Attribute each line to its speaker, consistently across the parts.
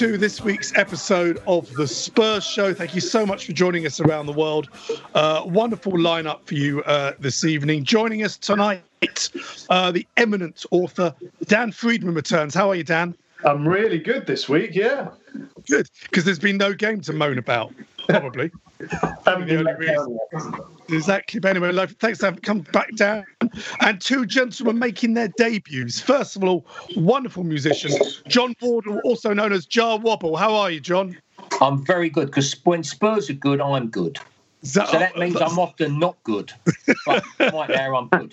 Speaker 1: To this week's episode of the Spurs Show. Thank you so much for joining us around the world. Uh, wonderful lineup for you uh, this evening. Joining us tonight, uh, the eminent author Dan Freedman returns. How are you, Dan?
Speaker 2: I'm really good this week, yeah.
Speaker 1: Good, because there's been no game to moan about, probably.
Speaker 2: Haven't
Speaker 1: The only reason-
Speaker 2: yet.
Speaker 1: Exactly. But anyway, love, thanks for having come back down. And two gentlemen making their debuts. First of all, wonderful musician, John Wardle, also known as Jah Wobble. How are you, John?
Speaker 3: I'm very good because when Spurs are good, I'm good.
Speaker 1: That-
Speaker 3: So that means I'm often not good. But right now, I'm good.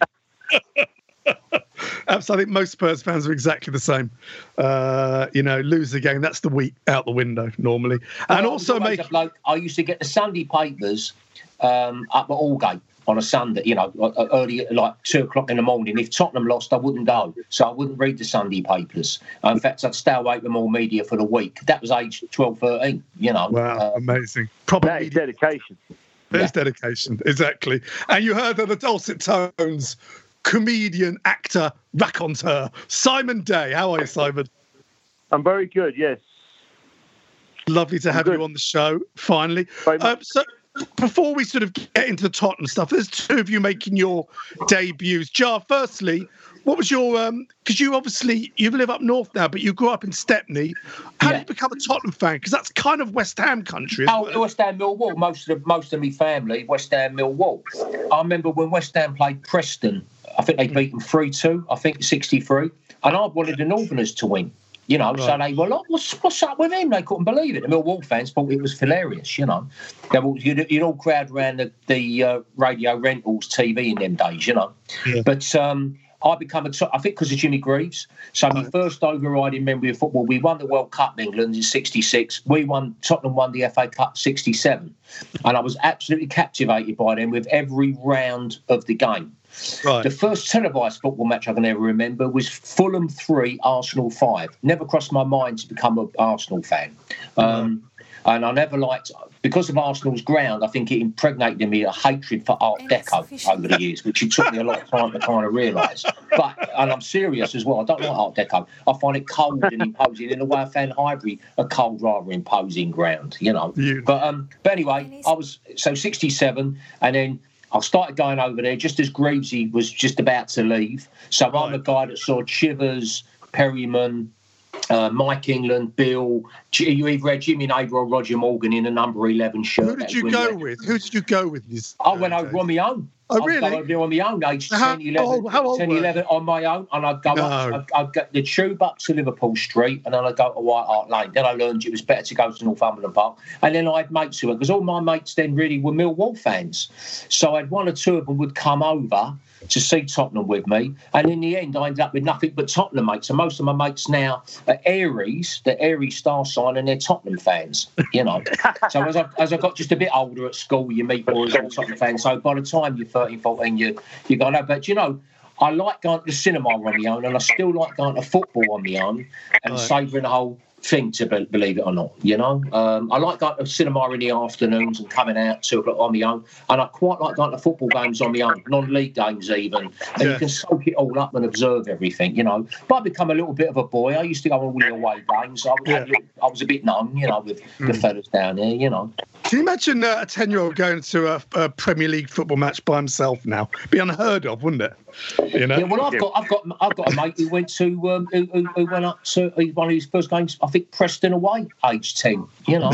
Speaker 1: Absolutely. I think most Spurs fans are exactly the same. Uh, you know, lose the game, that's the week out the window normally. And
Speaker 3: I
Speaker 1: also
Speaker 3: always
Speaker 1: make
Speaker 3: bloke- I used to get the Sunday papers um, up at Aldgate on a Sunday, you know, uh, early, like two o'clock in the morning. If Tottenham lost, I wouldn't go. So I wouldn't read the Sunday papers. Uh, in fact, I'd stay away from all media for the week. That was age 12, 13, you know.
Speaker 1: wow,
Speaker 3: Uh,
Speaker 1: amazing. Proper
Speaker 2: That is dedication.
Speaker 1: there's dedication, exactly. And you heard that the dulcet tones, comedian, actor, raconteur, Simon Day. How are you, Simon?
Speaker 2: I'm very good, yes.
Speaker 1: Lovely to have
Speaker 2: Good.
Speaker 1: you on the show, finally.
Speaker 2: Very
Speaker 1: Um, so, before we sort of get into the Tottenham stuff, there's two of you making your debuts. Jah, firstly, what was your um? Because you obviously you live up north now, but you grew up in Stepney. How
Speaker 3: Yeah.
Speaker 1: did you become a Tottenham fan? Because that's kind of West Ham country.
Speaker 3: Oh,
Speaker 1: it?
Speaker 3: West Ham Millwall. Most of the, most of my family, West Ham Millwall. I remember when West Ham played Preston. I think they beat them three two. I think sixty three, and I wanted the Northerners to win. You know, so they were like, what's, what's up with him? They couldn't believe it. The Millwall fans thought it was hilarious, you know. They were, you'd, you'd all crowd around the, the uh, radio rentals TV in them days, you know.
Speaker 1: Yeah.
Speaker 3: But um, I become a, I think because of Jimmy Greaves. So my first overriding memory of football, we won the World Cup in England in '66. We won Tottenham won the FA Cup '67, and I was absolutely captivated by them with every round of the game.
Speaker 1: Right.
Speaker 3: The first televised football match I can ever remember was Fulham three, Arsenal five. Never crossed my mind to become an Arsenal fan. Um, and I never liked, because of Arsenal's ground, I think it impregnated in me a hatred for Art Deco over the years, which it took me a lot of time to kind of realise. But, and I'm serious as well, I don't like Art Deco. I find it cold and imposing in the way I found Highbury a cold, rather imposing ground, you know.
Speaker 1: You-
Speaker 3: But um, but anyway, I was so 67, and then I started going over there just as Greavesy was just about to leave. So I'm the guy that saw Chivers, Perryman, uh, Mike England, Bill. You either had Jimmy Neighbour or Roger Morgan in a number eleven shirt.
Speaker 1: Who did you go with? Who did you go with? This,
Speaker 3: I went over on my own.
Speaker 1: Oh, really?
Speaker 3: I'd go on my own, age
Speaker 1: How
Speaker 3: 10, 11,
Speaker 1: how old
Speaker 3: 10, 11 on my own, and I'd go
Speaker 1: No.
Speaker 3: up, I'd, I'd get the tube up to Liverpool Street, and then I'd go to White Hart Lane. Then I learned it was better to go to Northumberland Park, and then I had mates who went, because all my mates then really were Millwall fans. So I had one or two of them would come over to see Tottenham with me, and in the end, I ended up with nothing but Tottenham mates. And most of my mates now are Aries, the Aries star sign, and they're Tottenham fans, you know. so as I, as I got just a bit older at school, you meet more and more Tottenham fans. So by the time you're 13, 14, you, you go, no, but you know, I like going to the cinema on my own, and I still like going to football on my own and
Speaker 1: Right.
Speaker 3: savouring the whole thing, to be, believe it or not. You know, um, I like going to cinema in the afternoons and coming out two o'clock on my own, and I quite like going to football games on my own, non-league games even, and
Speaker 1: Yeah.
Speaker 3: you can soak it all up and observe everything. You know, but I become a little bit of a boy. I used to go on all the away games. I was,
Speaker 1: Yeah.
Speaker 3: I was a bit numb, you know, with the fellas down there. You know.
Speaker 1: Can you imagine uh, a 10 year old going to a, a Premier League football match by himself now? Be unheard of, wouldn't it? You know?
Speaker 3: Yeah, well, I've got, I've got, I've got a mate who went to, um, who, who, who went up to uh, one of his first games. I think Preston away, age ten. You know,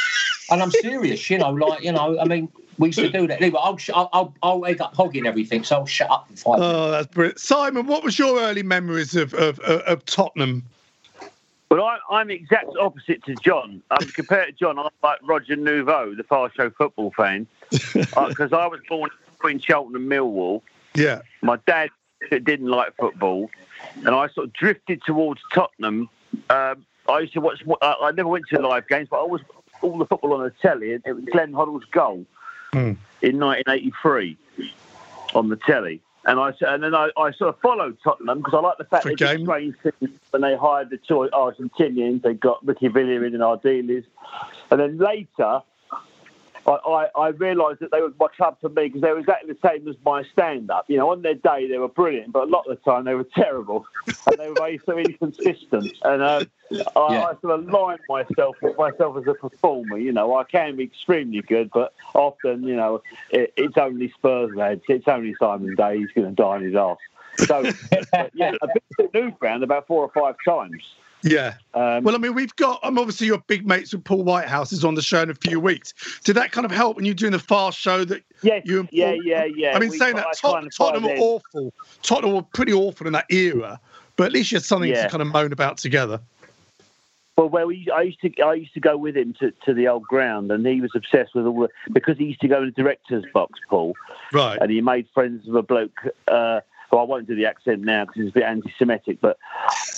Speaker 3: and I'm serious. You know, like you know, I mean, we used to do that. Anyway, I'll, sh- I'll, I'll, I'll up hogging everything, so I'll shut up in five.
Speaker 1: Oh, that's brilliant. Simon, what was your early memories of, of, of, of Tottenham?
Speaker 4: Well, I, I'm exact opposite to John. Um, compared to John, I'm like Roger Nouveau, the Fast Show football fan, because I was born in between Cheltenham and Millwall.
Speaker 1: Yeah.
Speaker 4: My dad didn't like football, and I sort of drifted towards Tottenham. Um, I used to watch. I, I never went to live games, but I was all the football on the telly. and It was Glenn Hoddle's goal
Speaker 1: Hmm.
Speaker 4: in 1983 on the telly. And I and then I, I sort of followed Tottenham because I like the fact
Speaker 1: For
Speaker 4: they did
Speaker 1: game?
Speaker 4: strange things when they hired the two Argentinians. They got Ricky in and Ardiles, and then later. I, I, I realised that they were my club for me because they were exactly the same as my stand-up. You know, on their day they were brilliant, but a lot of the time they were terrible, and they were very so inconsistent. And um, I,
Speaker 3: Yeah.
Speaker 4: I sort of aligned myself with myself as a performer. You know, I can be extremely good, but often, you know, it, it's only Spurs lads. It's only Simon Day. He's going to die in his ass. So, yeah, I've been to the new ground about four or five times.
Speaker 1: Yeah.
Speaker 4: Um,
Speaker 1: Well, I mean, we've got, I'm obviously your big mates with Paul Whitehouse is on the show in a few weeks. Did that kind of help when you're doing the fast show that
Speaker 4: yes,
Speaker 1: you and
Speaker 4: yeah,
Speaker 1: Paul-
Speaker 4: yeah, yeah.
Speaker 1: I mean,
Speaker 4: We
Speaker 1: saying that Tot-
Speaker 4: try and tie
Speaker 1: Tottenham were awful. Tottenham were pretty awful in that era, but at least you had something
Speaker 4: Yeah.
Speaker 1: to kind of moan about together.
Speaker 4: Well, where we, I used to, I used to go with him to, to the old ground, and he was obsessed with all the because he used to go in the director's box, Paul,
Speaker 1: Right.
Speaker 4: and he made friends with a bloke. Uh, who I won't do the accent now because it's a bit anti-Semitic, but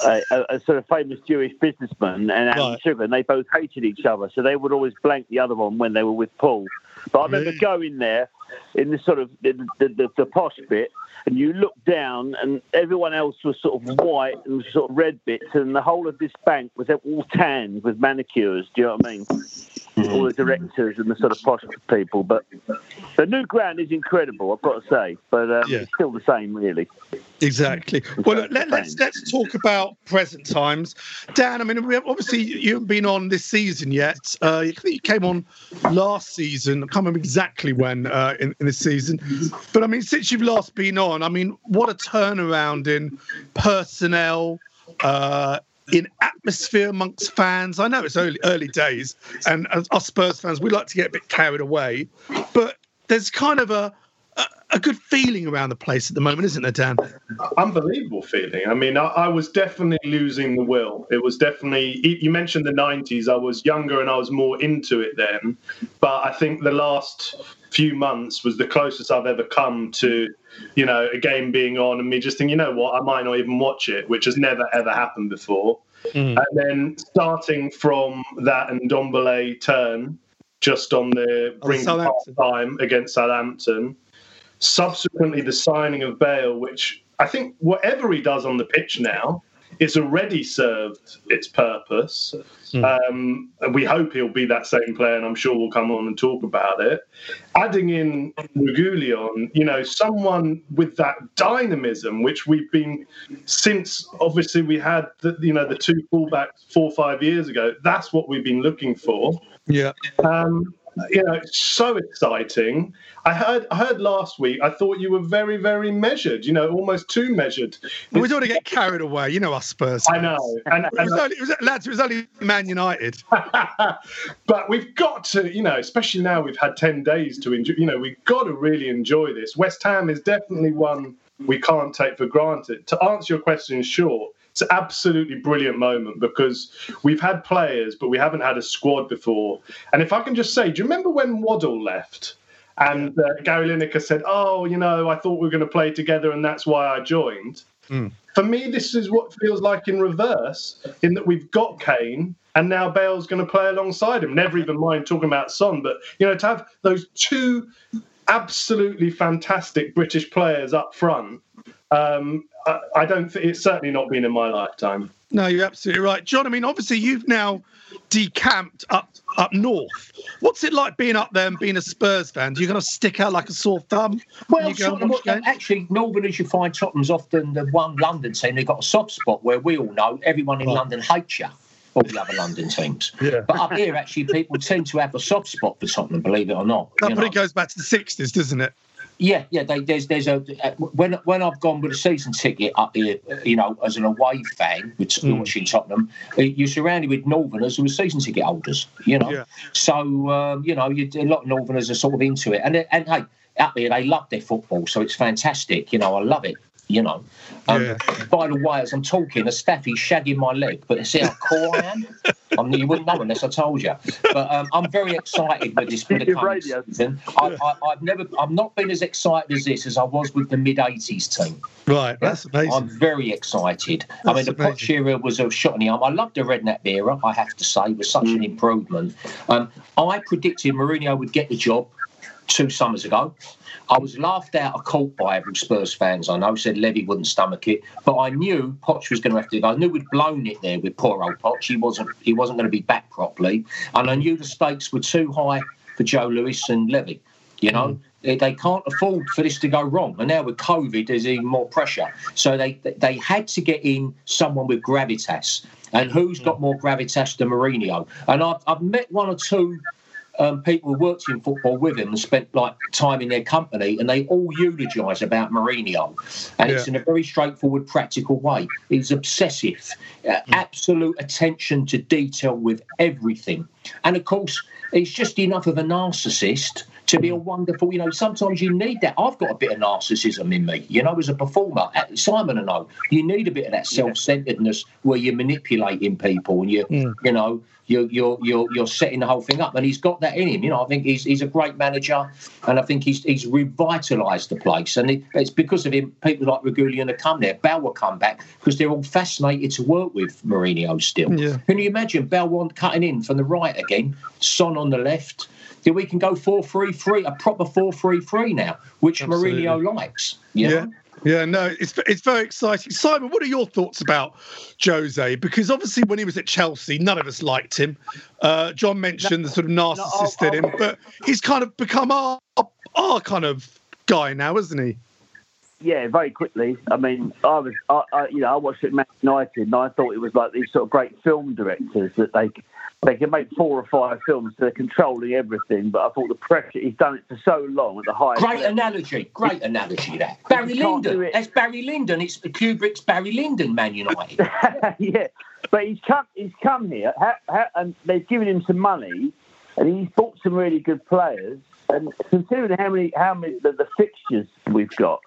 Speaker 4: uh, a, a sort of famous Jewish businessman and Alan
Speaker 1: Right.
Speaker 4: Sugar, and they both hated each other, so they would always blank the other one when they were with Paul. But I remember
Speaker 1: Really?
Speaker 4: going there in the sort of the, the, the, the posh bit, and you look down, and everyone else was sort of white and sort of red bits, and the whole of this bank was all tanned with manicures. Do you know what I mean? All the directors and the sort of posh people. But the new ground is incredible, I've got to say. But um,
Speaker 1: Yeah.
Speaker 4: it's still the same, really.
Speaker 1: Exactly. Well,
Speaker 4: Exactly.
Speaker 1: let, let's let's talk about present times, Dan. I mean, we have, obviously you haven't been on this season yet. Uh, you, you came on last season. I can't remember exactly when uh, in, in this season, but I mean, since you've last been on, I mean, what a turnaround in personnel. Uh, in atmosphere amongst fans, I know it's early early days, and as us Spurs fans, we like to get a bit carried away, but there's kind of a a, good feeling around the place at the moment, isn't there, Dan?
Speaker 2: unbelievable feeling. I mean, I, I was definitely losing the will. It was definitely. You mentioned the '90s. I was younger and I was more into it then, but I think the last few months was the closest I've ever come to, you know, a game being on and me just thinking, you know what, I might not even watch it, which has never ever happened before. Mm. And then starting from that and Ndombele turn, just on the brink of time against Southampton. Subsequently, the signing of Bale, which I think whatever he does on the pitch now is already served its purpose. Um, and we hope he'll be that same player, and I'm sure we'll come on and talk about it. Adding in Reguilón, you know, someone with that dynamism, which we've been since obviously we had the, you know the two fullbacks four or five years ago. That's what we've been looking for.
Speaker 1: Yeah.
Speaker 2: Um, you know, so exciting. I heard I heard last week. I thought you were very very measured. You know, almost too measured.
Speaker 1: we don't want to get carried away. You know us Spurs.
Speaker 2: I know.
Speaker 1: And, it was only, it was, lads, it was only Man United.
Speaker 2: but we've got to, you know, especially now we've had ten days to enjoy. You know, we've got to really enjoy this. West Ham is definitely one we can't take for granted. To answer your question short, it's an absolutely brilliant moment because we've had players, but we haven't had a squad before. And if I can just say, do you remember when Waddle left? And uh, Gary Lineker said, "Oh, you know, I thought we were going to play together, and that's why I joined." Mm. For me, this is what feels like in reverse, in that we've got Kane, and now Bale's going to play alongside him. Never even mind talking about Son, but you know, to have those two absolutely fantastic British players up front. Um, I, I, don't think it's certainly not been in my lifetime.
Speaker 1: No, you're absolutely right, John. I mean, obviously, you've now decamped up up north. What's it like being up there and being a Spurs fan? Do you going to stick out like a sore thumb?
Speaker 3: Well, Tottenham, actually, Northerners, you find Tottenham's often the one London team. They've got a soft spot where we all know everyone in right. London hates you all the other London teams. Yeah. But up here, actually, people tend to have a soft spot for Tottenham, believe it or not.
Speaker 1: That probably goes back to the 60s, doesn't it?
Speaker 3: Yeah, yeah. They, there's there's a when when I've gone with a season ticket up here, you know, as an away fan with mm. watching Tottenham, uh, you're surrounded with Northerners who are season ticket holders. You know, yeah. so um, you know, you, a lot of Northerners are sort of into it, and and hey, up here they love their football, so it's fantastic. You know, I love it you know. Um, yeah. By the way, as I'm talking, a staffy's shagging my leg, but see how cool I am? I'm, you wouldn't know unless I told you. But um, I'm very excited with this for the coming season. I, have never, I've not been as excited as this as I was with the mid '80s team.
Speaker 1: Right, that's amazing.
Speaker 3: I'm very excited. That's I mean, the Poch era was a shot in the arm. I loved the Redknapp era. I have to say, it was such mm. an improvement. Um, I predicted Mourinho would get the job two summers ago. I was laughed out of court by every Spurs fans I know, said Levy wouldn't stomach it. But I knew Poch was going to have to go. I knew we'd blown it there with poor old Poch. He wasn't he wasn't going to be back properly. And I knew the stakes were too high for Joe Lewis and Levy. You know, mm. they, they, can't afford for this to go wrong. And now with COVID, there's even more pressure. So they they had to get in someone with gravitas. And who's got more gravitas than Mourinho? And I've, I've met one or two um, people who worked in football with him and spent like time in their company, and they all eulogise about Mourinho, and yeah. it's in a very straightforward, practical way. He's obsessive, uh, mm. absolute attention to detail with everything, and of course, he's just enough of a narcissist to be a wonderful, you know, sometimes you need that. I've got a bit of narcissism in me, you know, as a performer. Uh, Simon and I, you need a bit of that self-centeredness where you're manipulating people and you, mm. you know, you're, you're you're you're setting the whole thing up. And he's got that in him. You know, I think he's he's a great manager, and I think he's he's revitalised the place. And it, it's because of him. People like Reguilón have come there. Bale will come back because they're all fascinated to work with Mourinho still. Yeah. Can you imagine Bale want cutting in from the right again, Son on the left? then we can go 4 3 3, a proper 4 3 3 now, which Absolutely. Mourinho likes.
Speaker 1: Yeah. Yeah, no, it's it's very exciting. Simon, what are your thoughts about Jose? Because obviously, when he was at Chelsea, none of us liked him. Uh, John mentioned no, the sort of narcissist no, in him, but he's kind of become our our kind of guy now, isn't he?
Speaker 4: Yeah, very quickly. I mean, I was, I, I, you know, I watched it Man United, and I thought it was like these sort of great film directors that they they can make four or five films. So they're controlling everything. But I thought the pressure, he's done it for so long at the highest.
Speaker 3: Great level. analogy. Great analogy there. Barry Lyndon. That's Barry Lyndon. It's Kubrick's Barry Lyndon, Man United.
Speaker 4: yeah. But he's come, he's come here and they've given him some money and he's bought some really good players. And considering how many, how many, the, the fixtures we've got,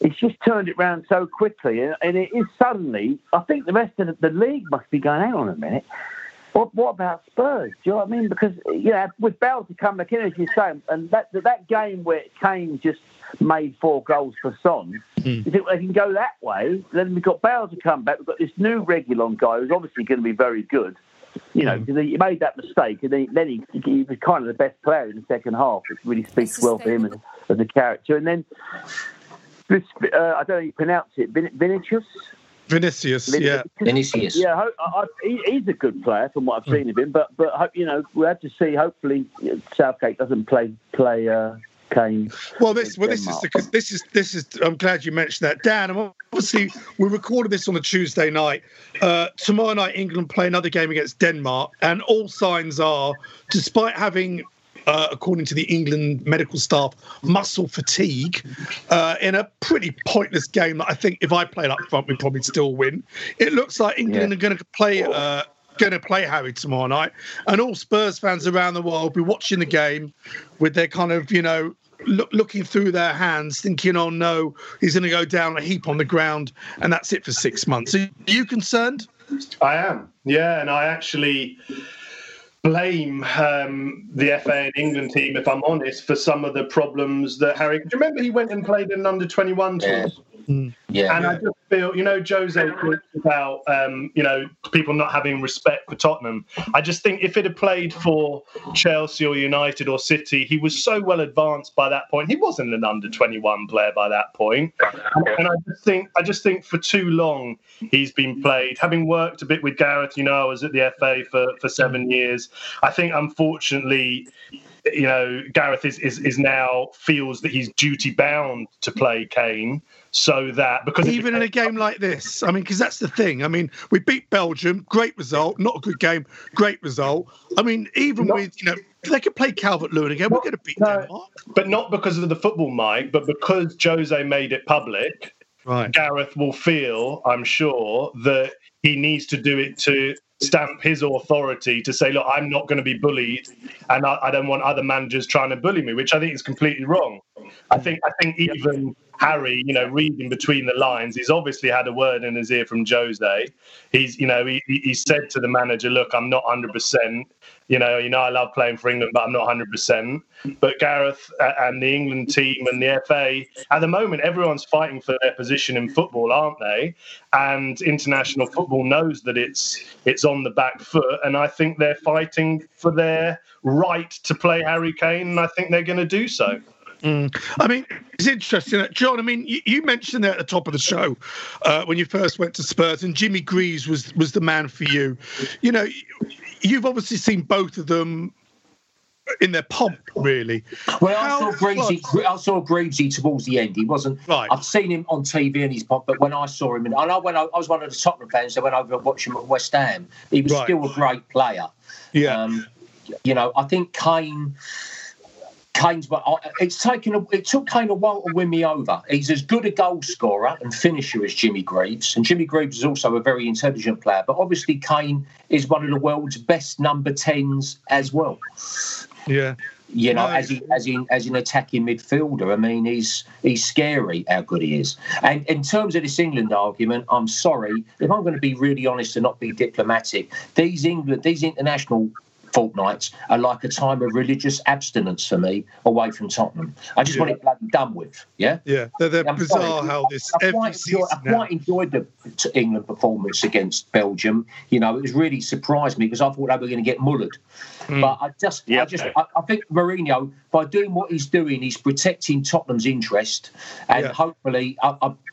Speaker 4: it's just turned it round so quickly. And, and it is suddenly, I think the rest of the, the league must be going, hang on a minute what, what about Spurs? Do you know what I mean? Because you know, with Bale to come back in, as you say, and that that game where Kane just made four goals for Son, mm. you think they can go that way? Then we've got Bale to come back. We've got this new Reguilón guy who's obviously going to be very good. You know, because mm. he made that mistake, and then, then he, he, was kind of the best player in the second half, which really speaks well for him as, as a character. And then this, uh, I don't know how you pronounce it, Vin- Vinicius.
Speaker 1: Vinicius,
Speaker 3: yeah, Vinicius,
Speaker 4: yeah. I, I, he, he's a good player from what I've seen of him, but but you know we have to see. Hopefully, Southgate doesn't play play uh, Kane.
Speaker 1: Well, this well this is because this is this is. I'm glad you mentioned that, Dan. Obviously, we recorded this on a Tuesday night. Uh, tomorrow night, England play another game against Denmark, and all signs are, despite having uh, according to the England medical staff, muscle fatigue uh, in a pretty pointless game that I think if I played up front, we'd probably still win. It looks like England yeah. are going to play. Uh, going to play Harry tomorrow night, and all Spurs fans around the world will be watching the game with their kind of, you know, look, looking through their hands, thinking, "Oh no, he's going to go down a heap on the ground, and that's it for six months." Are you concerned?
Speaker 2: I am, yeah, and I actually blame um, the FA and England team, if I'm honest, for some of the problems that Harry. Do you remember he went and played in an under 21 teams? Yeah.
Speaker 3: Mm. Yeah,
Speaker 2: and
Speaker 3: yeah.
Speaker 2: I just feel, you know, Jose talks about, um, you know, people not having respect for Tottenham. I just think if it had played for Chelsea or United or City, he was so well advanced by that point. He wasn't an under twenty one player by that point. point, and I just think, I just think for too long he's been played. Having worked a bit with Gareth, you know, I was at the FA for for seven years. I think, unfortunately, you know, Gareth is, is, is now feels that he's duty bound to play Kane so that because
Speaker 1: even in a game like this, I mean, because that's the thing. I mean, we beat Belgium, great result, not a good game, great result. I mean, even not, with you know, they could play Calvert Lewin again, we're going to beat no, Denmark.
Speaker 2: But not because of the football, Mike, but because Jose made it public.
Speaker 1: Right.
Speaker 2: Gareth will feel, I'm sure, that he needs to do it to stamp his authority to say, look, I'm not going to be bullied, and I, I, don't want other managers trying to bully me, which I think is completely wrong. I think I think even Harry, you know, reading between the lines, he's obviously had a word in his ear from Jose. He's, you know, he, he said to the manager, "Look, I'm not 100 percent you know, you know, I love playing for England, but I'm not 100%. But Gareth uh, and the England team and the FA, at the moment, everyone's fighting for their position in football, aren't they? And international football knows that it's it's on the back foot, and I think they're fighting for their right to play Harry Kane, and I think they're going to do so.
Speaker 1: Mm. I mean, it's interesting, John. I mean, you, you, mentioned that at the top of the show uh, when you first went to Spurs, and Jimmy Greaves was was the man for you. You know, you've obviously seen both of them in their pomp, really.
Speaker 3: Well, I saw Greavesy. I saw Greavesy towards the end. He wasn't.
Speaker 1: Right.
Speaker 3: I've seen him on TV in his pomp, but when I saw him, and I when I, I, was one of the Tottenham fans that went over and watched him at West Ham. He was right. still a great player.
Speaker 1: Yeah. Um,
Speaker 3: you know, I think Kane Kane's, but it's taken. A, it took Kane a while to win me over. He's as good a goal scorer and finisher as Jimmy Greaves, and Jimmy Greaves is also a very intelligent player. But obviously, Kane is one of the world's best number tens as well.
Speaker 1: Yeah.
Speaker 3: You know, no, as he, as in as an attacking midfielder, I mean, he's he's scary how good he is. And in terms of this England argument, I'm sorry if I'm going to be really honest and not be diplomatic. These England, these international fortnights are like a time of religious abstinence for me away from Tottenham. I just yeah. want it bloody done with. Yeah.
Speaker 1: Yeah. They're, they're bizarre sorry, how this. I, I quite, enjoy, I
Speaker 3: quite enjoyed the England performance against Belgium. You know, it was really surprised me because I thought they were going to get mullered. Mm. But I just, I just, I, I, think Mourinho, by doing what he's doing, he's protecting Tottenham's interest, and yeah. hopefully,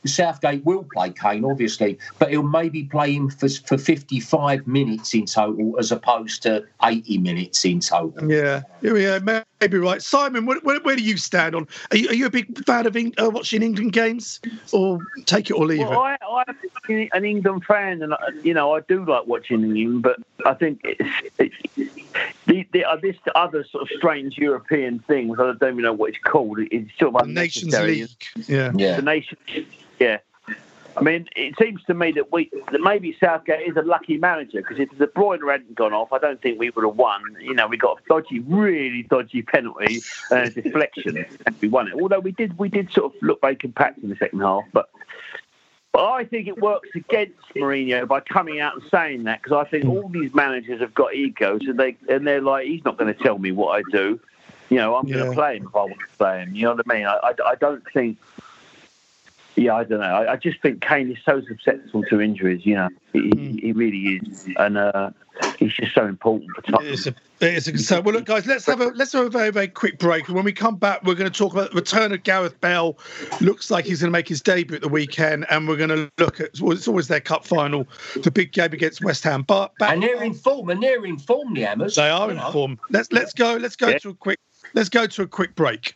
Speaker 3: Southgate will play Kane, obviously, but he'll maybe play him for for 55 minutes in total as opposed to 80 minutes in total.
Speaker 1: Yeah, yeah, maybe right. Simon, where, where, where do you stand on? Are you, are you a big fan of uh, watching England games, or take it or leave
Speaker 4: well,
Speaker 1: it?
Speaker 4: I, I'm an England fan, and you know I do like watching England, but I think it's, it's the, the, uh, this other sort of strange European thing, which I don't even know what it's called. It's sort of the
Speaker 1: Nations League. Yeah,
Speaker 3: yeah.
Speaker 4: The nation. Yeah. I mean, it seems to me that we that maybe Southgate is a lucky manager because if De Bruyne hadn't gone off, I don't think we would have won. You know, we got a dodgy, really dodgy penalty and a deflection, and we won it. Although we did, we did sort of look very compact in the second half, but. But I think it works against Mourinho by coming out and saying that because I think all these managers have got egos and they and they're like, he's not going to tell me what I do. You know, I'm yeah. going to play him if I want to play him. You know what I mean? I, I, I don't think yeah, I don't know. I, I, just think Kane is so susceptible to injuries. You know, he, mm. he really is, and uh, he's just so important for Tottenham.
Speaker 1: It's a, it's a concern. Well, look, guys, let's have a let's have a very very quick break, and when we come back, we're going to talk about the return of Gareth Bale. Looks like he's going to make his debut at the weekend, and we're going to look at well, it's always their cup final, the big game against West Ham. But
Speaker 3: back, and they're in form, and they're in form, the Hammers.
Speaker 1: They are in form. Let's let's go. Let's go yeah. to a quick. Let's go to a quick break.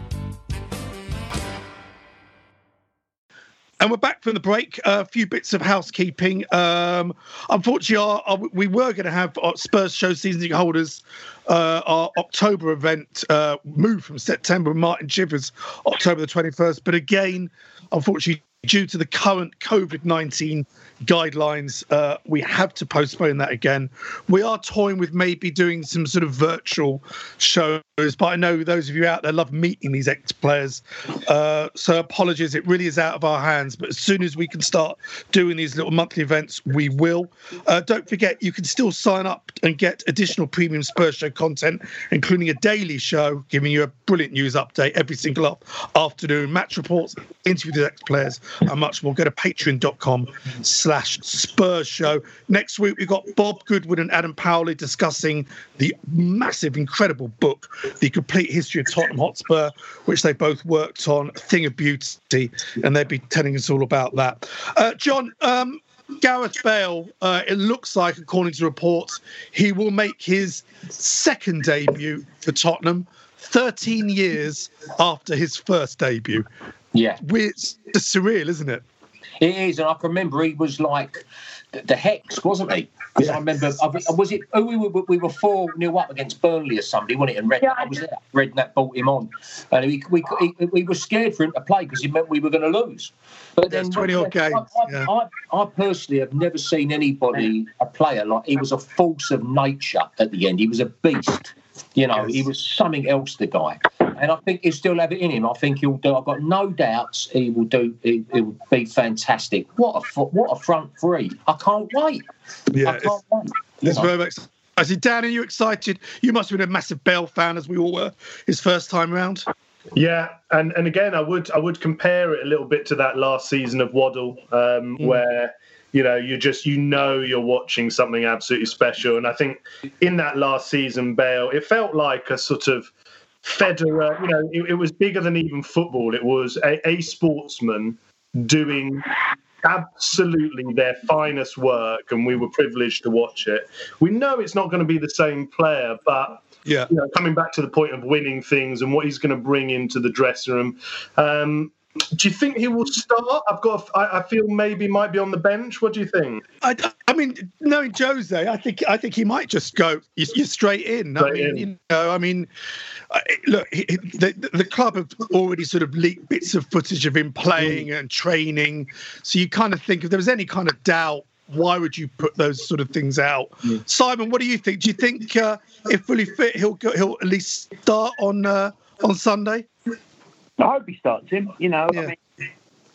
Speaker 1: And we're back from the break. A few bits of housekeeping. Um, unfortunately, our, our, we were going to have Spurs show season holders. Uh, our October event uh, moved from September. Martin Chivers, October the 21st. But again, unfortunately, due to the current COVID 19 guidelines, uh, we have to postpone that again. We are toying with maybe doing some sort of virtual shows, but I know those of you out there love meeting these ex players. Uh, so apologies, it really is out of our hands. But as soon as we can start doing these little monthly events, we will. Uh, don't forget, you can still sign up and get additional premium Spurs show content, including a daily show giving you a brilliant news update every single afternoon, match reports, interviews with ex players, and much more. Go to patreon.com slash Spurs show. Next week, we've got Bob Goodwin and Adam Powley discussing the massive, incredible book, The Complete History of Tottenham Hotspur, which they both worked on, Thing of Beauty, and they'll be telling us all about that. Uh, John, um, Gareth Bale, uh, it looks like, according to reports, he will make his second debut for Tottenham 13 years after his first debut.
Speaker 3: Yeah.
Speaker 1: It's surreal, isn't it?
Speaker 3: It is, and I can remember he was like the, the hex, wasn't he? Because I remember, was it? Oh, we were we were four nil up against Burnley or somebody, wasn't it? And Red, yeah, I was there. Redknapp brought him on, and we we, he, we were scared for him to play because he meant we were going to lose.
Speaker 1: But then, twenty odd games. I,
Speaker 3: yeah. I, I, personally have never seen anybody a player like he was a force of nature at the end. He was a beast. You know, yes. he was something else. The guy and I think he'll still have it in him. I think he'll do. I've got no doubts he will do. He, will be fantastic. What a what a front three! I can't wait.
Speaker 1: Yeah, I can't wait. It's very much. I see, Dan, are you excited? You must have been a massive Bale fan, as we all were, his first time round.
Speaker 2: Yeah, and and again, I would I would compare it a little bit to that last season of Waddle, um, mm. where you know you just you know you're watching something absolutely special. And I think in that last season, Bale, it felt like a sort of Federer, you know, it, it, was bigger than even football. It was a, a sportsman doing absolutely their finest work, and we were privileged to watch it. We know it's not going to be the same player, but yeah, you know, coming back to the point of winning things and what he's going to bring into the dressing room. Um, do you think he will start? I've got. I, I feel maybe might be on the bench. What do you think?
Speaker 1: I, I mean, knowing Jose, I think I think he might just go you, you straight in. Straight I mean, in. you know, I mean, look, he, the the club have already sort of leaked bits of footage of him playing mm. and training, so you kind of think if there was any kind of doubt why would you put those sort of things out? Mm. Simon, what do you think? Do you think uh, if fully fit, he'll he'll at least start on uh, on Sunday?
Speaker 4: I hope he starts him. You know, yeah. I mean,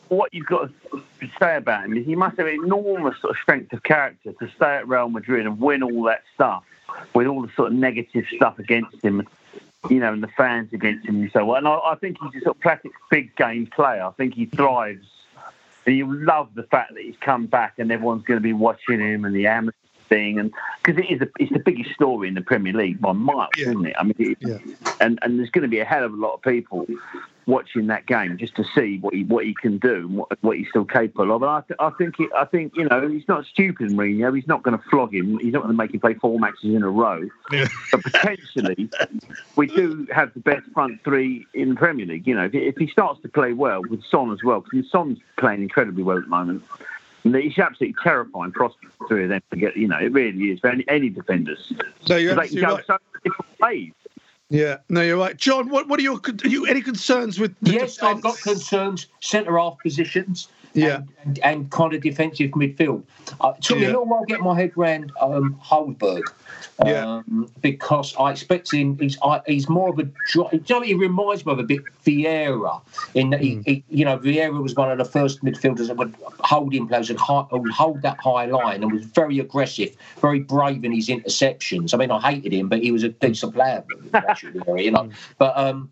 Speaker 4: what you've got to say about him is he must have enormous sort of strength of character to stay at Real Madrid and win all that stuff with all the sort of negative stuff against him, you know, and the fans against him and so on. And I, I think he's a sort of classic big game player. I think he thrives. And you love the fact that he's come back and everyone's going to be watching him and the amateur thing, and because it is a, it's the biggest story in the Premier League by miles, yeah. isn't it? I mean, it, yeah. and and there's going to be a hell of a lot of people watching that game just to see what he what he can do and what, what he's still capable of. And I, th- I think I think you know he's not stupid, Mourinho. He's not going to flog him. He's not going to make him play four matches in a row. Yeah. But potentially, we do have the best front three in the Premier League. You know, if, if he starts to play well with Son as well, because Son's playing incredibly well at the moment. It's absolutely terrifying prospect of them to get. You know, it really is for any, any defenders.
Speaker 1: No, you're they can go
Speaker 4: right. so different ways.
Speaker 1: Yeah, no, you're right, John. What what are your are you any concerns with?
Speaker 3: yes, defense? I've got concerns. Centre half positions.
Speaker 1: yeah.
Speaker 3: and, and, and kind of defensive midfield. Uh, it took me a little while to get my head around um, Højbjerg.
Speaker 1: Yeah.
Speaker 3: Um, because I expect him. He's I, he's more of a. You know, he reminds me of a bit Vieira in that he, he, you know, Vieira was one of the first midfielders that would hold in players and high, would hold that high line and was very aggressive, very brave in his interceptions. I mean, I hated him, but he was a decent player, actually, you know. But um,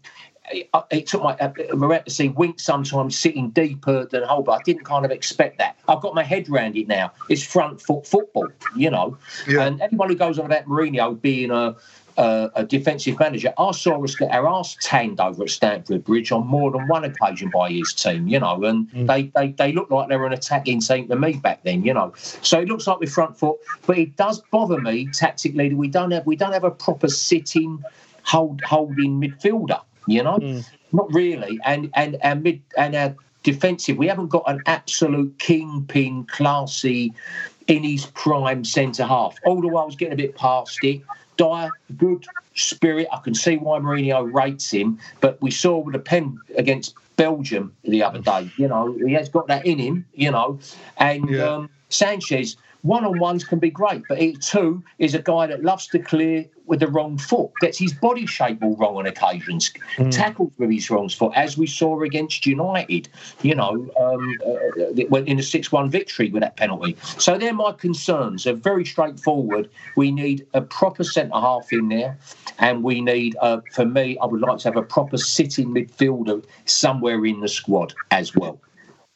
Speaker 3: it, it took my uh, Moret to see Wink sometimes sitting deeper than Højbjerg. I didn't kind of expect that. I've got my head around it now. It's front foot football, you know.
Speaker 1: Yeah.
Speaker 3: And anyone who goes on about Mourinho being a a, a defensive manager, I saw us get our arse tanned over at Stamford Bridge on more than one occasion by his team, you know, and they, they, they looked like they were an attacking team to me back then, you know. So it looks like we're front foot, but it does bother me tactically that we don't have we don't have a proper sitting hold holding midfielder, you know? Hmm. Not really. And and our mid and our defensive, we haven't got an absolute kingpin classy in his prime centre half. All the while I was getting a bit past it. Dier, good spirit. I can see why Mourinho rates him, but we saw with the pen against Belgium the other hmm. day. You know, he has got that in him. You know, and
Speaker 1: Yeah.
Speaker 3: um, Sanchez. One on ones can be great, but he too is a guy that loves to clear with the wrong foot, gets his body shape all wrong on occasions, tackles with his wrong foot, as we saw against United, you know, um, uh, uh, in a 6 1 victory with that penalty. So they're my concerns. They're very straightforward. We need a proper centre half in there, and we need, uh, for me, I would like to have a proper sitting midfielder somewhere in the squad as well.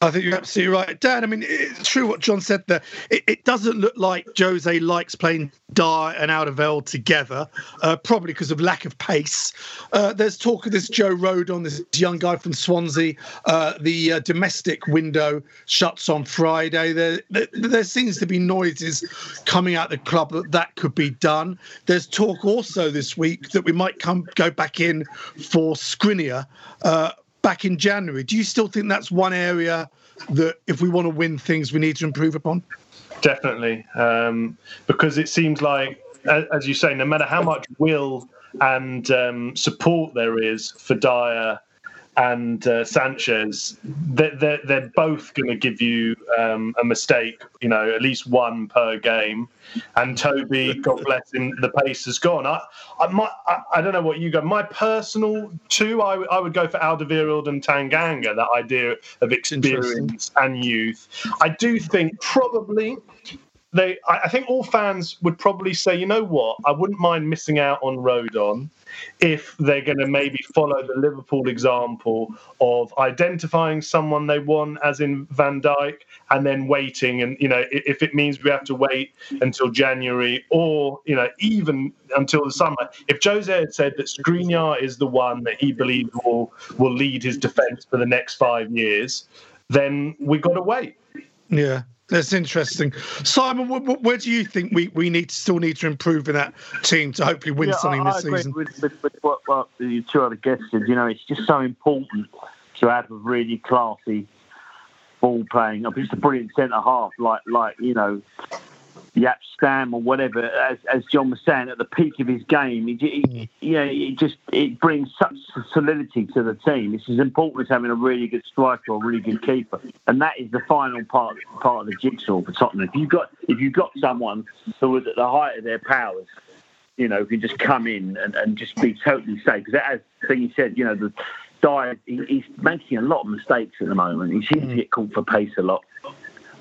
Speaker 1: I think you're absolutely right, Dan. I mean, it's true what John said there. It, it doesn't look like Jose likes playing Dier and Out of Alderweireld together, uh, probably because of lack of pace. Uh, there's talk of this Joe Rodon, this young guy from Swansea. Uh, the uh, domestic window shuts on Friday. There, there, there seems to be noises coming out the club that that could be done. There's talk also this week that we might come go back in for Skriniar. Back in January. Do you still think that's one area that, if we want to win things, we need to improve upon?
Speaker 2: Definitely, um, because it seems like, as you say, no matter how much will and um, support there is for Dier and uh, Sanchez, they're, they're, they're both going to give you um, a mistake, you know, at least one per game. And Toby, God bless him, the pace has gone. I, I, my, I, I don't know what you go. My personal two, I, I would go for Alderweireld and Tanganga, that idea of experience and youth. I do think probably they I think all fans would probably say, you know what, I wouldn't mind missing out on Rodon if they're going to maybe follow the Liverpool example of identifying someone they want, as in Van Dijk, and then waiting. And you know, if it means we have to wait until January, or you know, even until the summer. If Jose had said that Skriniar is the one that he believes will will lead his defence for the next five years, then we've got to wait.
Speaker 1: Yeah, that's interesting. Simon, wh- wh- where do you think we, we need to still need to improve in that team to hopefully win
Speaker 4: Yeah,
Speaker 1: something
Speaker 4: I,
Speaker 1: this
Speaker 4: I agree
Speaker 1: season?
Speaker 4: With, with, with what, what the two other guests said. You know, it's just so important to have a really classy ball playing. I mean, it's a brilliant centre half, like like you know, Jaap Stam or whatever. As, as John was saying, at the peak of his game, he, he, you know, it just it brings such solidity to the team. It's as important as having a really good striker or a really good keeper, and that is the final part part of the jigsaw for Tottenham. If you got if you got someone who is at the height of their powers you know, can just come in and, and just be totally safe. Because as thing you said, you know, the Dier, he, he's making a lot of mistakes at the moment. He seems to get caught for pace a lot.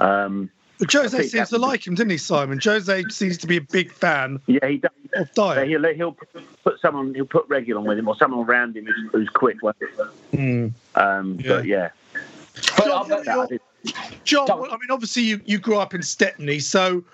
Speaker 4: Um,
Speaker 1: But Jose
Speaker 4: think
Speaker 1: seems to like him, didn't he, Simon? Jose seems to be a big fan
Speaker 4: yeah, he does.
Speaker 1: of Dier.
Speaker 4: He'll, he'll put someone, he'll put Reguilón with him or someone around him who's, who's quick. won't he?
Speaker 1: Mm.
Speaker 4: Um, But yeah,
Speaker 3: But
Speaker 1: John,
Speaker 3: I-
Speaker 1: what are
Speaker 4: that,
Speaker 1: your-
Speaker 4: I did-
Speaker 1: John,
Speaker 3: Don't-
Speaker 1: I mean, obviously you, you grew up in Stepney, so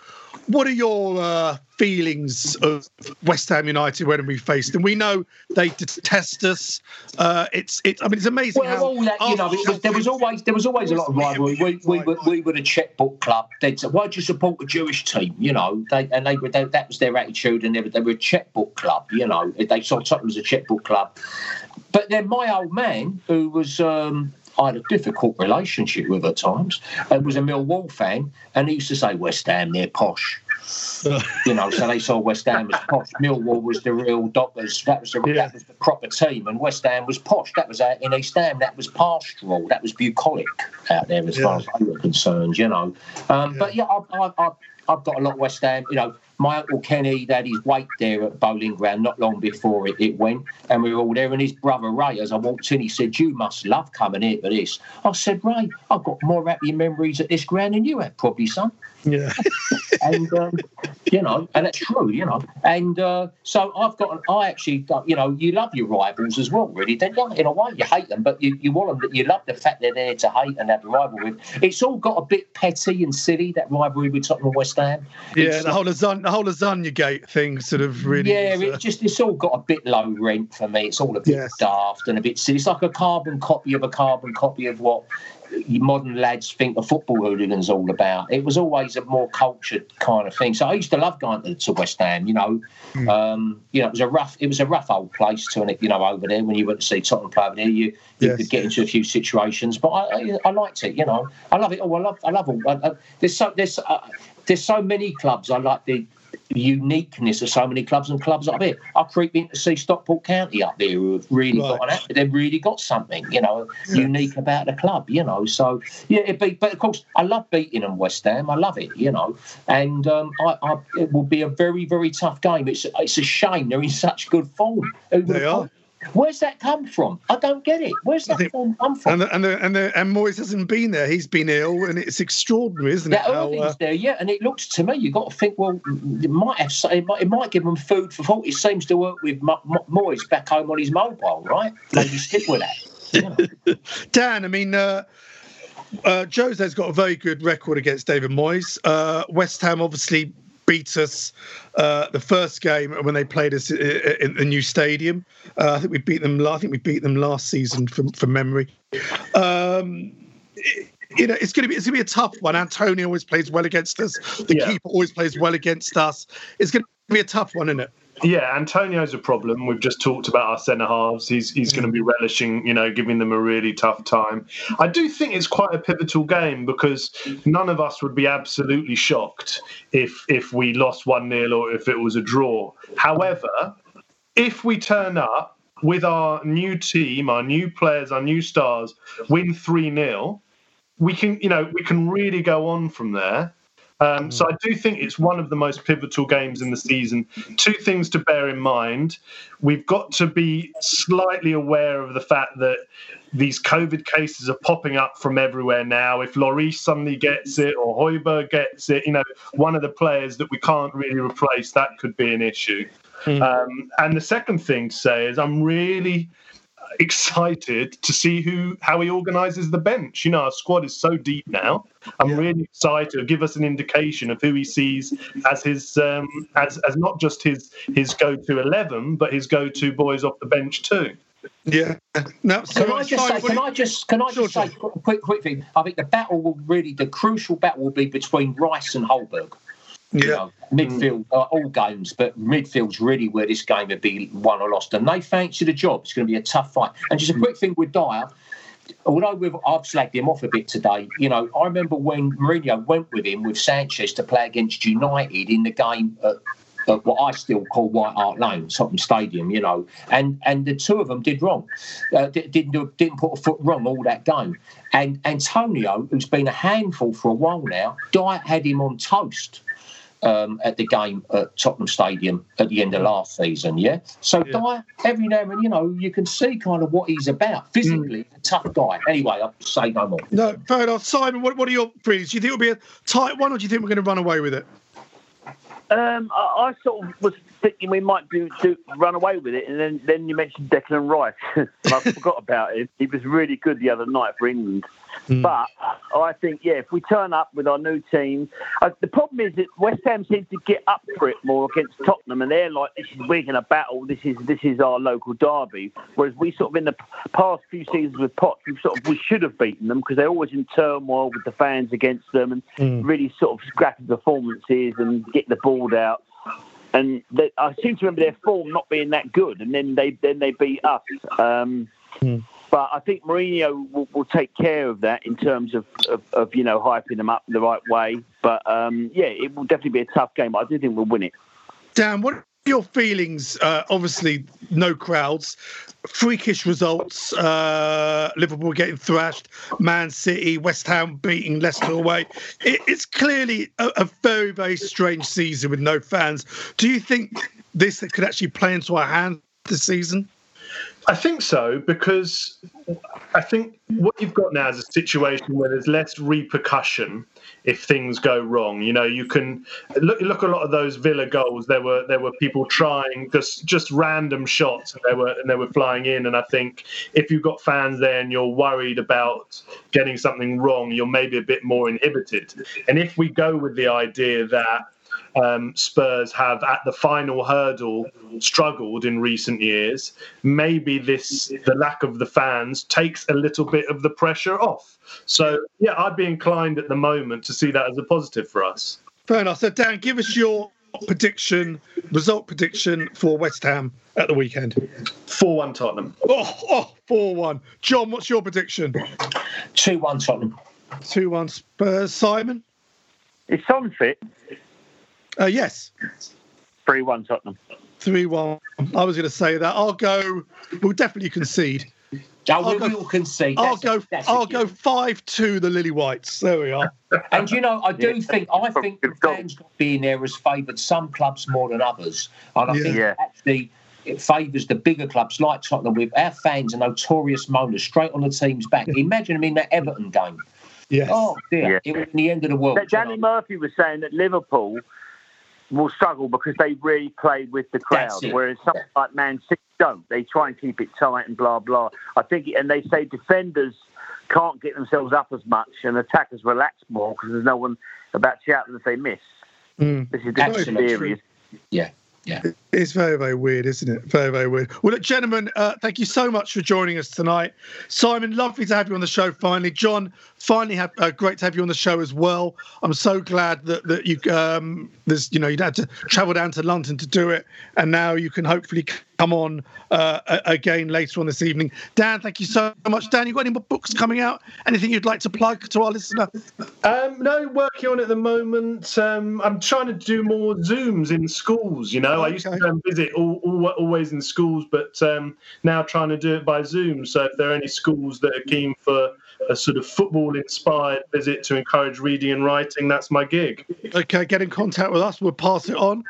Speaker 1: what are your uh, feelings of West Ham United when we faced them? We know they detest us. Uh, it's it's. I mean, it's amazing
Speaker 3: Well, that, you know, was, there was always there was always a lot of rivalry. We, we, were, we were the checkbook club. They'd say, "Why do you support a Jewish team?" You know, they and they were they, that was their attitude, and they were, they were a checkbook club. You know, they saw Tottenham as a checkbook club. But then my old man, who was um, I had a difficult relationship with at times, and was a Millwall fan, and he used to say West Ham, they're posh. you know, so they saw West Ham as posh. Millwall was the real dockers. That was the yeah. that was the proper team, and West Ham was posh. That was out in East Ham. That was pastoral. That was bucolic out there as yeah. far as they were concerned. You know, um, yeah. but yeah, I, I, I, I've got a lot of West Ham. You know, my uncle Kenny had his wake there at Boleyn Ground not long before it, it went, and we were all there. And his brother Ray, as I walked in, he said, "You must love coming here for this." I said, "Ray, I've got more happy memories at this ground than you have, probably, son."
Speaker 1: Yeah.
Speaker 3: and um, you know, and it's true, you know. And uh, so I've got, I actually, you know, you love your rivals as well, really, don't you? In a way, you hate them, but you, you want them. You love the fact they're there to hate and have a rivalry. It's all got a bit petty and silly that rivalry with Tottenham and West Ham.
Speaker 1: Yeah, it's, the whole lasagna, the whole lasagna gate thing, sort of really.
Speaker 3: Yeah, it uh, just it's all got a bit low rent for me. It's all a bit yes. daft and a bit silly. It's like a carbon copy of a carbon copy of what modern lads think the football hooligan's all about. It was always a more cultured kind of thing. So I used to love going to, to West Ham. You know, mm. um, you know, it was a rough, it was a rough old place to, you know, over there when you went to see Tottenham play over there. You, you yes. could get into a few situations, but I, I, I, liked it. You know, I love it. Oh, I love, I love all. I, there's so there's uh, there's so many clubs. I like the uniqueness of so many clubs and clubs up here. I creep in to see Stockport County up there who have really right. got an, they've really got something, you know, yeah. unique about the club, you know. So yeah, be, but of course I love beating them West Ham. I love it, you know, and um, I, I, it will be a very very tough game. It's it's a shame they're in such good form.
Speaker 1: They are.
Speaker 3: Where's that come from? I don't get it. Where's that think, form come from?
Speaker 1: And the, and the, and the, and Moyes hasn't been there. He's been ill, and it's extraordinary, isn't
Speaker 3: that
Speaker 1: it?
Speaker 3: That uh, there, yeah. And it looks to me, you've got to think, well, it might have, it might, it might give them food for thought. It seems to work with Moyes back home on his mobile, right? Maybe stick with that.
Speaker 1: Dan, I mean. Uh, uh, Jose's got a very good record against David Moyes. Uh, West Ham obviously beat us uh, the first game when they played us in the new stadium. Uh, I think we beat them. I think we beat them last season from from memory. Um, it, you know, it's going to be it's going to be a tough one. Antonio always plays well against us. The yeah. keeper always plays well against us. It's going to be a tough one, isn't it?
Speaker 2: Yeah, Antonio's a problem. We've just talked about our centre halves. He's he's going to be relishing, you know, giving them a really tough time. I do think it's quite a pivotal game because none of us would be absolutely shocked if if we lost one 0 or if it was a draw. However, if we turn up with our new team, our new players, our new stars, win three 0 we can, you know, we can really go on from there. Um, so I do think it's one of the most pivotal games in the season. Two things to bear in mind: we've got to be slightly aware of the fact that these COVID cases are popping up from everywhere now. If Lloris suddenly gets it or Højbjerg gets it, you know, one of the players that we can't really replace, that could be an issue. Mm. Um, and the second thing to say is, I'm really excited to see who how he organises the bench. You know, our squad is so deep now. I'm yeah. really excited to give us an indication of who he sees as his um, as as not just his his go to eleven, but his go to boys off the bench too.
Speaker 1: Yeah.
Speaker 3: No, so can I just say? Can I just can I just sure, say sure. quick quick thing? I think the battle will really the crucial battle will be between Rice and Højbjerg.
Speaker 1: Yeah. You know,
Speaker 3: midfield, uh, all games, but midfield's really where this game would be won or lost. And they fancy the job. It's going to be a tough fight. And just a quick thing with Dier, although we've, I've slagged him off a bit today, you know, I remember when Mourinho went with him with Sanchez to play against United in the game at, at what I still call White Hart Lane, Tottenham Stadium, you know, and and the two of them did wrong, uh, didn't do, didn't put a foot wrong all that game. And Antonio, who's been a handful for a while now, Dier had him on toast um, at the game at Tottenham Stadium at the end of last season. Yeah. So yeah. Dier, every now and then, you know, you can see kind of what he's about. Physically, mm. a tough guy. Anyway, I'll say no more.
Speaker 1: No, fair enough. Simon, what, what are your feelings? Do you think it'll be a tight one, or do you think we're going to run away with it?
Speaker 4: Um, I, I, sort of was thinking we might do, do, run away with it, and then, then you mentioned Declan Rice. I forgot about him. He was really good the other night for England. Mm. But I think, yeah, if we turn up with our new team, uh, the problem is that West Ham seems to get up for it more against Tottenham, and they're like, "This is we're going to battle. This is this is our local derby." Whereas we sort of in the past few seasons with Potts, we sort of we should have beaten them because they're always in turmoil with the fans against them, and mm. really sort of scrappy performances and get the ball out. And they, I seem to remember their form not being that good, and then they then they beat us. Um, mm. But I think Mourinho will, will take care of that in terms of, of, of, you know hyping them up the right way. But um, yeah, it will definitely be a tough game. I do think we'll win it.
Speaker 1: Dan, what are your feelings? Uh, obviously, no crowds, freakish results. Uh, Liverpool getting thrashed, Man City, West Ham beating Leicester away. It, it's clearly a, a, very, very strange season with no fans. Do you think this could actually play into our hands this season?
Speaker 2: I think so because I think what you've got now is a situation where there's less repercussion if things go wrong. You know, you can look look a lot of those Villa goals. There were there were people trying just just random shots, and they were and they were flying in. And I think if you've got fans there and you're worried about getting something wrong, you're maybe a bit more inhibited. And if we go with the idea that um, Spurs have at the final hurdle struggled in recent years. Maybe this the lack of the fans takes a little bit of the pressure off. So yeah, I'd be inclined at the moment to see that as a positive for us.
Speaker 1: Fair enough. So Dan, give us your prediction, result prediction for West Ham at the weekend.
Speaker 2: 4 1 Tottenham.
Speaker 1: Oh, oh, 4 1. John, what's your prediction?
Speaker 3: 2 1 Tottenham.
Speaker 1: 2 1 Spurs. Simon?
Speaker 4: It's on fit.
Speaker 1: Uh, yes.
Speaker 4: 3 1 Tottenham.
Speaker 1: 3 1. I was going to say that. I'll go, we'll definitely concede.
Speaker 3: I'll, I'll go, will concede.
Speaker 1: I'll go. A, I'll go five two the Lily Whites. There we are.
Speaker 3: and you know, I do think I think the fans being there has favoured some clubs more than others, and I yeah. think yeah. actually it favours the bigger clubs like Tottenham. With our fans are notorious moaners straight on the team's back. Imagine them in that Everton game.
Speaker 1: Yes.
Speaker 3: Oh dear, yeah. it was the end of the world.
Speaker 4: But Danny Murphy was saying that Liverpool will struggle because they really play with the crowd, whereas something like Man City don't. They try and keep it tight and blah blah. I think, and they say defenders can't get themselves up as much, and attackers relax more because there's no one about to shout if they miss.
Speaker 1: Mm.
Speaker 4: This is the theory.
Speaker 3: Yeah. Yeah.
Speaker 1: It's very, very weird, isn't it? Very, very weird. Well, look, gentlemen, uh, thank you so much for joining us tonight. Simon, lovely to have you on the show finally. John, finally, have, uh, great to have you on the show as well. I'm so glad that, that you, um, there's, you know, you had to travel down to London to do it. And now you can hopefully come on uh, again later on this evening. Dan, thank you so much. Dan, you got any more books coming out? Anything you'd like to plug to our listener?
Speaker 2: Um, no, working on at the moment. Um, I'm trying to do more Zooms in schools. You know, okay. I used to um, visit all, all, always in schools, but um, now trying to do it by Zoom. So if there are any schools that are keen for a sort of football inspired visit to encourage reading and writing, that's my gig.
Speaker 1: Okay, get in contact with us. We'll pass it on.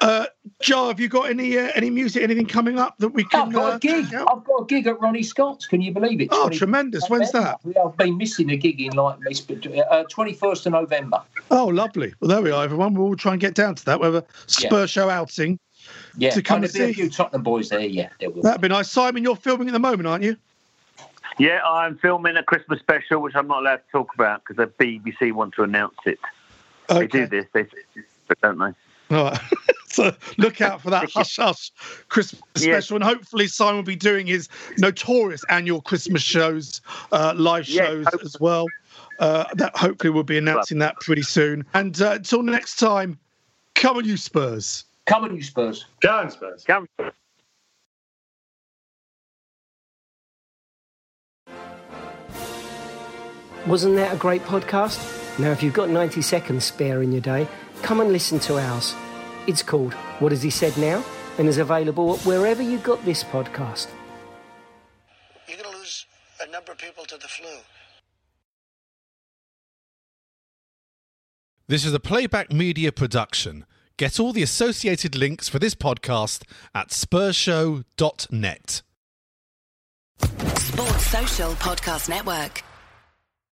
Speaker 1: Uh, Jah, have you got any uh, any music, anything coming up that we can?
Speaker 3: I've got a uh, gig. I've got a gig at Ronnie Scott's. Can you believe it?
Speaker 1: Oh, 20, tremendous! When's that?
Speaker 3: I've been missing a gig in like this, uh, twenty first of November.
Speaker 1: Oh, lovely. Well, there we are, everyone. We'll try and get down to that. We have a Spur yeah. show outing.
Speaker 3: Yeah,
Speaker 1: to come and
Speaker 3: see. a few Tottenham boys there. Yeah, there will.
Speaker 1: That'd be nice. Simon, you're filming at the moment, aren't you?
Speaker 4: Yeah, I'm filming a Christmas special, which I'm not allowed to talk about because the BBC want to announce it. Okay. They do this, they, don't they?
Speaker 1: All right. so look out for that hush hush Christmas special, and hopefully Simon will be doing his notorious annual Christmas shows, uh, live shows as well. Uh, that hopefully we'll be announcing that pretty soon. And uh, until next time, come on, you Spurs.
Speaker 3: Come on, you Spurs.
Speaker 2: Go on, Spurs.
Speaker 4: Come on,
Speaker 5: Wasn't that a great podcast? Now, if you've got 90 seconds spare in your day, come and listen to ours. It's called What Has He Said Now? and is available wherever you got this podcast.
Speaker 6: You're going to lose a number of people to the flu.
Speaker 7: This is a playback media production. Get all the associated links for this podcast at spursshow.net.
Speaker 8: Sports Social Podcast Network.